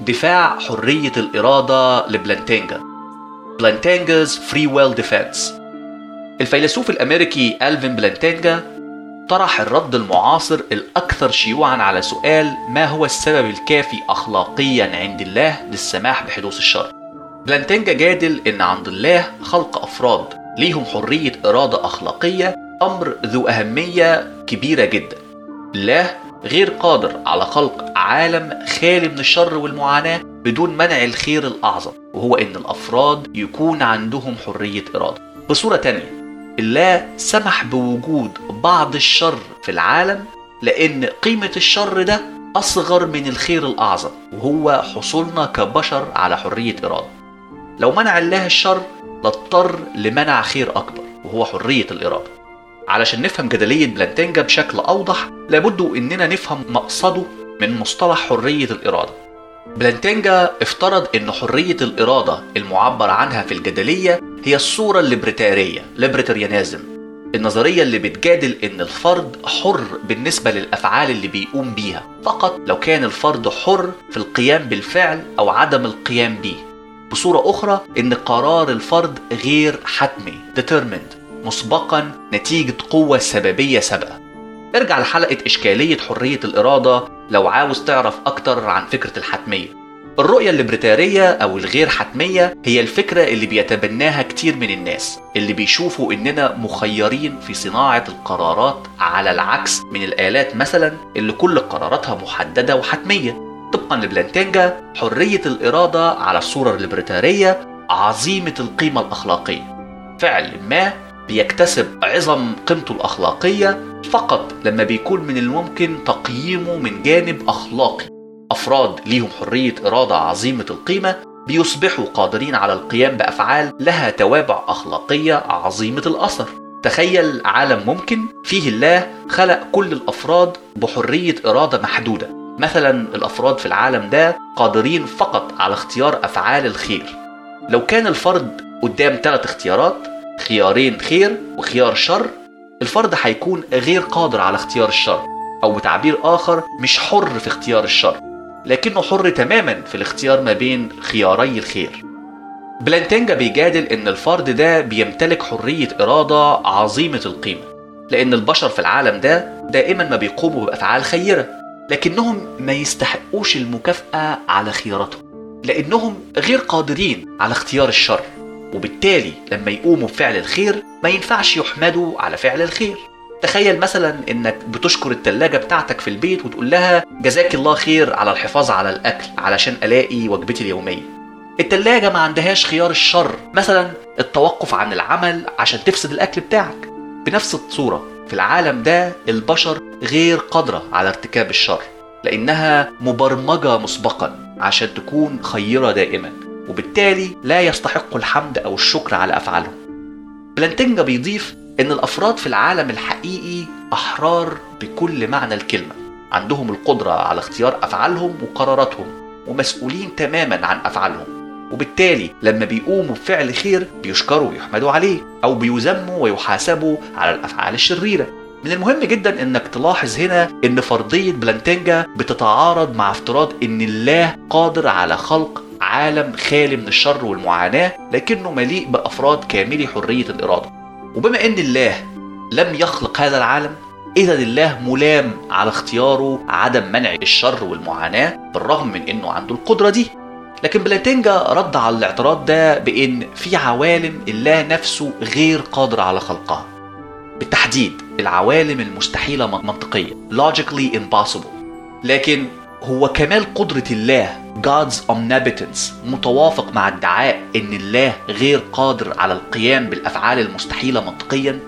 دفاع حرية الإرادة لبلانتينجا Plantinga's Free Will Defense. الفيلسوف الأمريكي ألفين بلانتينجا طرح الرد المعاصر الأكثر شيوعا على سؤال ما هو السبب الكافي أخلاقيا عند الله للسماح بحدوث الشر؟ بلانتينجا جادل إن عند الله خلق أفراد ليهم حرية إرادة أخلاقية أمر ذو أهمية كبيرة جدا. الله غير قادر على خلق عالم خالي من الشر والمعاناة بدون منع الخير الأعظم وهو إن الأفراد يكون عندهم حرية إرادة. بصورة تانية الله سمح بوجود بعض الشر في العالم لأن قيمة الشر ده أصغر من الخير الأعظم وهو حصولنا كبشر على حرية إرادة. لو منع الله الشر لاضطر لمنع خير أكبر وهو حرية الإرادة. علشان نفهم جدلية بلانتينجا بشكل أوضح لابد إننا نفهم مقصده من مصطلح حرية الإرادة. بلانتينجا افترض إن حرية الإرادة المعبر عنها في الجدلية هي الصورة الليبرتارية libertarianism. النظرية اللي بتجادل إن الفرد حر بالنسبة للأفعال اللي بيقوم بيها. فقط لو كان الفرد حر في القيام بالفعل أو عدم القيام به. بصورة أخرى إن قرار الفرد غير حتمي determined. مسبقا نتيجة قوة سببية سابقة. ارجع لحلقة إشكالية حرية الإرادة لو عاوز تعرف أكتر عن فكرة الحتمية. الرؤية الليبرتارية أو الغير حتمية هي الفكرة اللي بيتبناها كتير من الناس اللي بيشوفوا إننا مخيرين في صناعة القرارات على العكس من الآلات مثلا اللي كل قراراتها محددة وحتمية. طبقا لبلانتينجا حرية الإرادة على الصورة الليبرتارية عظيمة القيمة الأخلاقية. فعل ما بيكتسب عظم قيمته الأخلاقية فقط لما بيكون من الممكن تقييمه من جانب أخلاقي. أفراد ليهم حرية إرادة عظيمة القيمة بيصبحوا قادرين على القيام بأفعال لها توابع أخلاقية عظيمة الأثر. تخيل عالم ممكن فيه الله خلق كل الأفراد بحرية إرادة محدودة. مثلا الأفراد في العالم ده قادرين فقط على اختيار أفعال الخير. لو كان الفرد قدام ثلاث اختيارات خيارين خير وخيار شر. الفرد هيكون غير قادر على اختيار الشر أو بتعبير آخر مش حر في اختيار الشر لكنه حر تماما في الاختيار ما بين خياري الخير. بلانتينجا بيجادل إن الفرد ده بيمتلك حرية إرادة عظيمة القيمة لأن البشر في العالم ده دائما ما بيقوموا بأفعال خيرة لكنهم ما يستحقوش المكافأة على خياراتهم لأنهم غير قادرين على اختيار الشر. وبالتالي لما يقوموا بفعل الخير ما ينفعش يحمدوا على فعل الخير. تخيل مثلا إنك بتشكر التلاجة بتاعتك في البيت وتقول لها جزاك الله خير على الحفاظ على الأكل علشان ألاقي وجبتي اليومية. التلاجة ما عندهاش خيار الشر مثلا التوقف عن العمل عشان تفسد الأكل بتاعك. بنفس الصورة في العالم ده البشر غير قادرة على ارتكاب الشر لأنها مبرمجة مسبقا عشان تكون خيرة دائما. وبالتالي لا يستحقوا الحمد أو الشكر على افعالهم بلانتينجا بيضيف إن الأفراد في العالم الحقيقي أحرار بكل معنى الكلمة. عندهم القدرة على اختيار أفعالهم وقراراتهم ومسؤولين تماما عن أفعالهم. وبالتالي لما بيقوموا بفعل خير بيشكروا ويحمدوا عليه أو بيذموا ويحاسبوا على الأفعال الشريرة. من المهم جدا إنك تلاحظ هنا إن فرضية بلانتينجا بتتعارض مع افتراض إن الله قادر على خلق عالم خالي من الشر والمعاناة لكنه مليء بأفراد كاملي حرية الإرادة. وبما إن الله لم يخلق هذا العالم إذا الله ملام على اختياره عدم منع الشر والمعاناة بالرغم من إنه عنده القدرة دي. لكن بلاتينجا رد على الاعتراض ده بإن في عوالم الله نفسه غير قادر على خلقها. بالتحديد العوالم المستحيلة منطقيا logically impossible. لكن هو كمال قدرة الله God's omnipotence متوافق مع ادعاء إن الله غير قادر على القيام بالأفعال المستحيلة منطقيا.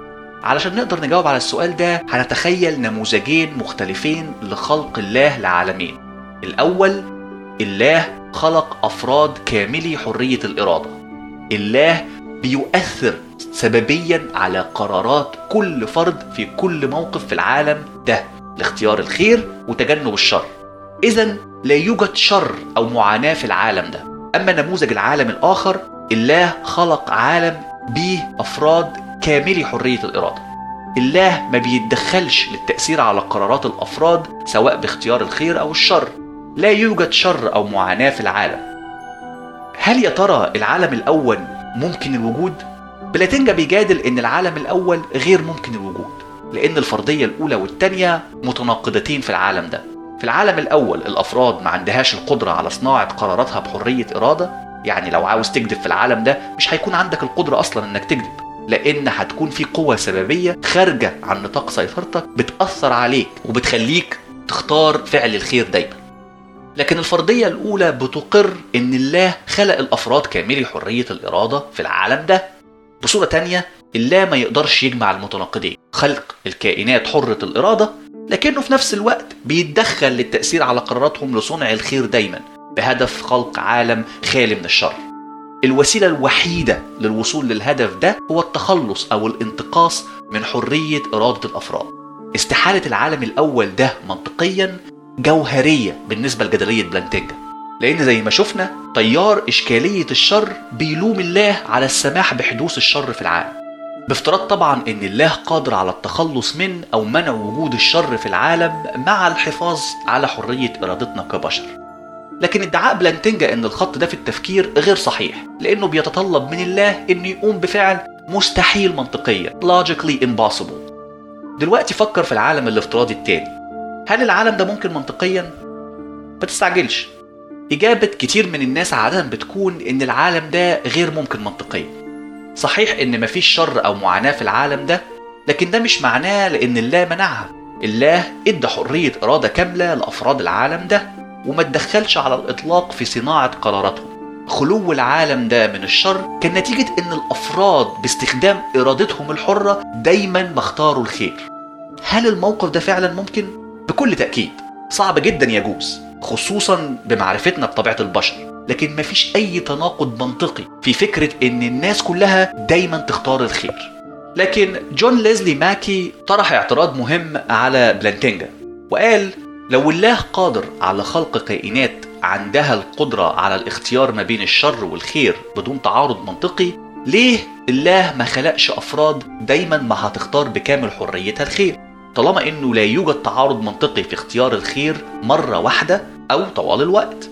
علشان نقدر نجاوب على السؤال ده هنتخيل نموذجين مختلفين لخلق الله لعالمين الأول الله خلق أفراد كاملي حرية الإرادة. الله بيؤثر سببيا على قرارات كل فرد في كل موقف في العالم ده لاختيار الخير وتجنب الشر. إذا لا يوجد شر أو معاناة في العالم ده. أما نموذج العالم الآخر الله خلق عالم به أفراد كاملي حرية الإرادة. الله ما بيتدخلش للتأثير على قرارات الأفراد سواء باختيار الخير أو الشر. لا يوجد شر أو معاناة في العالم. هل يا ترى العالم الأول ممكن الوجود؟ بلاتينجا بيجادل إن العالم الأول غير ممكن الوجود لأن الفرضية الأولى والثانية متناقضتين في العالم ده. في العالم الأول الأفراد ما عندهاش القدرة على صناعة قراراتها بحرية إرادة يعني لو عاوز تكذب في العالم ده مش هيكون عندك القدرة أصلا إنك تكذب لأن هتكون في قوة سببية خارجة عن نطاق سيطرتك بتأثر عليك وبتخليك تختار فعل الخير دايما. لكن الفرضية الأولى بتقر إن الله خلق الأفراد كاملي حرية الإرادة في العالم ده. بصورة تانية الله ما يقدرش يجمع المتناقضين خلق الكائنات حرة الإرادة لكنه في نفس الوقت بيتدخل للتأثير على قراراتهم لصنع الخير دايما بهدف خلق عالم خالي من الشر. الوسيلة الوحيدة للوصول للهدف ده هو التخلص أو الانتقاص من حرية إرادة الأفراد. استحالة العالم الأول ده منطقيا جوهرية بالنسبة لجدلية بلانتينجا لأن زي ما شفنا تيار إشكالية الشر بيلوم الله على السماح بحدوث الشر في العالم. بافتراض طبعا إن الله قادر على التخلص من أو منع وجود الشر في العالم مع الحفاظ على حرية إرادتنا كبشر. لكن ادعاء بلانتينجا إن الخط ده في التفكير غير صحيح لأنه بيتطلب من الله إنه يقوم بفعل مستحيل منطقيا logically impossible. دلوقتي فكر في العالم الافتراضي التاني. هل العالم ده ممكن منطقيا؟ ما تستعجلش. إجابة كتير من الناس عادة بتكون إن العالم ده غير ممكن منطقيا. صحيح إن مفيش شر أو معاناة في العالم ده لكن ده مش معناه لأن الله منعها. الله إدى حرية إرادة كاملة لأفراد العالم ده وما تدخلش على الإطلاق في صناعة قراراتهم. خلو العالم ده من الشر كان نتيجة إن الأفراد باستخدام إرادتهم الحرة دايما ما اختاروا الخير. هل الموقف ده فعلا ممكن؟ بكل تأكيد صعب جدا يجوز خصوصا بمعرفتنا بطبيعة البشر. لكن مفيش أي تناقض منطقي في فكرة إن الناس كلها دايما تختار الخير. لكن جون ليزلي ماكي طرح اعتراض مهم على بلانتينجا وقال لو الله قادر على خلق كائنات عندها القدرة على الاختيار ما بين الشر والخير بدون تعارض منطقي ليه الله ما خلقش أفراد دايما ما هتختار بكامل حريتها الخير؟ طالما إنه لا يوجد تعارض منطقي في اختيار الخير مرة واحدة أو طوال الوقت.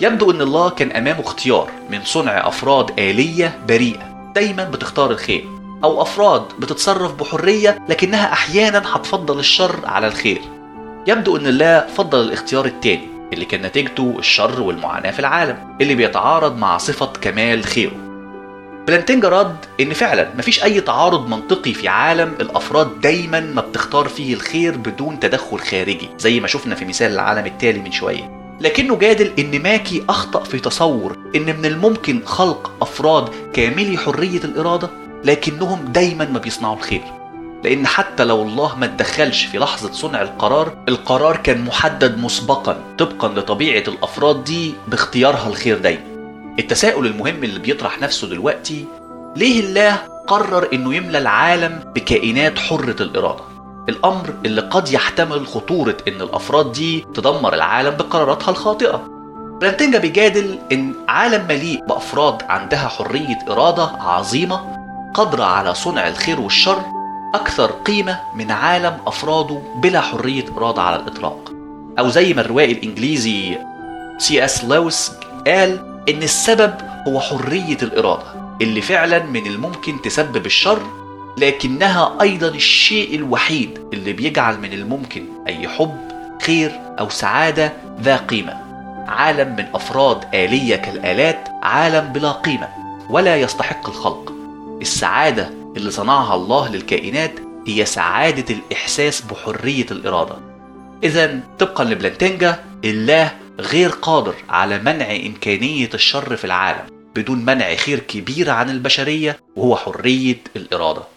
يبدو إن الله كان أمامه اختيار من صنع أفراد آلية بريئة. دايما بتختار الخير أو أفراد بتتصرف بحرية لكنها أحيانا هتفضل الشر على الخير. يبدو إن الله فضل الاختيار التاني اللي كان نتيجته الشر والمعاناة في العالم اللي بيتعارض مع صفة كمال خيره. بلانتينجا رد إن فعلا مفيش أي تعارض منطقي في عالم الأفراد دايما ما بتختار فيه الخير بدون تدخل خارجي زي ما شفنا في مثال العالم التالي من شوية. لكنه جادل إن ماكي أخطأ في تصور إن من الممكن خلق أفراد كاملي حرية الإرادة لكنهم دايما ما بيصنعوا الخير. لأن حتى لو الله ما اتدخلش في لحظة صنع القرار القرار كان محدد مسبقا طبقا لطبيعة الأفراد دي باختيارها الخير دايما. التساؤل المهم اللي بيطرح نفسه دلوقتي ليه الله قرر إنه يملى العالم بكائنات حرة الإرادة؟ الأمر اللي قد يحتمل خطورة إن الأفراد دي تدمر العالم بقراراتها الخاطئة. بلانتينجا بيجادل إن عالم مليء بأفراد عندها حرية إرادة عظيمة قادرة على صنع الخير والشر أكثر قيمة من عالم أفراده بلا حرية إرادة على الإطلاق. أو زي ما الروائي الإنجليزي سي إس لويس قال إن السبب هو حرية الإرادة اللي فعلا من الممكن تسبب الشر لكنها أيضا الشيء الوحيد اللي بيجعل من الممكن أي حب خير أو سعادة ذا قيمة. عالم من أفراد آلية كالآلات عالم بلا قيمة ولا يستحق الخلق. السعادة اللي صنعها الله للكائنات هي سعادة الإحساس بحرية الإرادة. إذا طبقا لبلانتينجا الله غير قادر على منع إمكانية الشر في العالم بدون منع خير كبير عن البشرية وهو حرية الإرادة.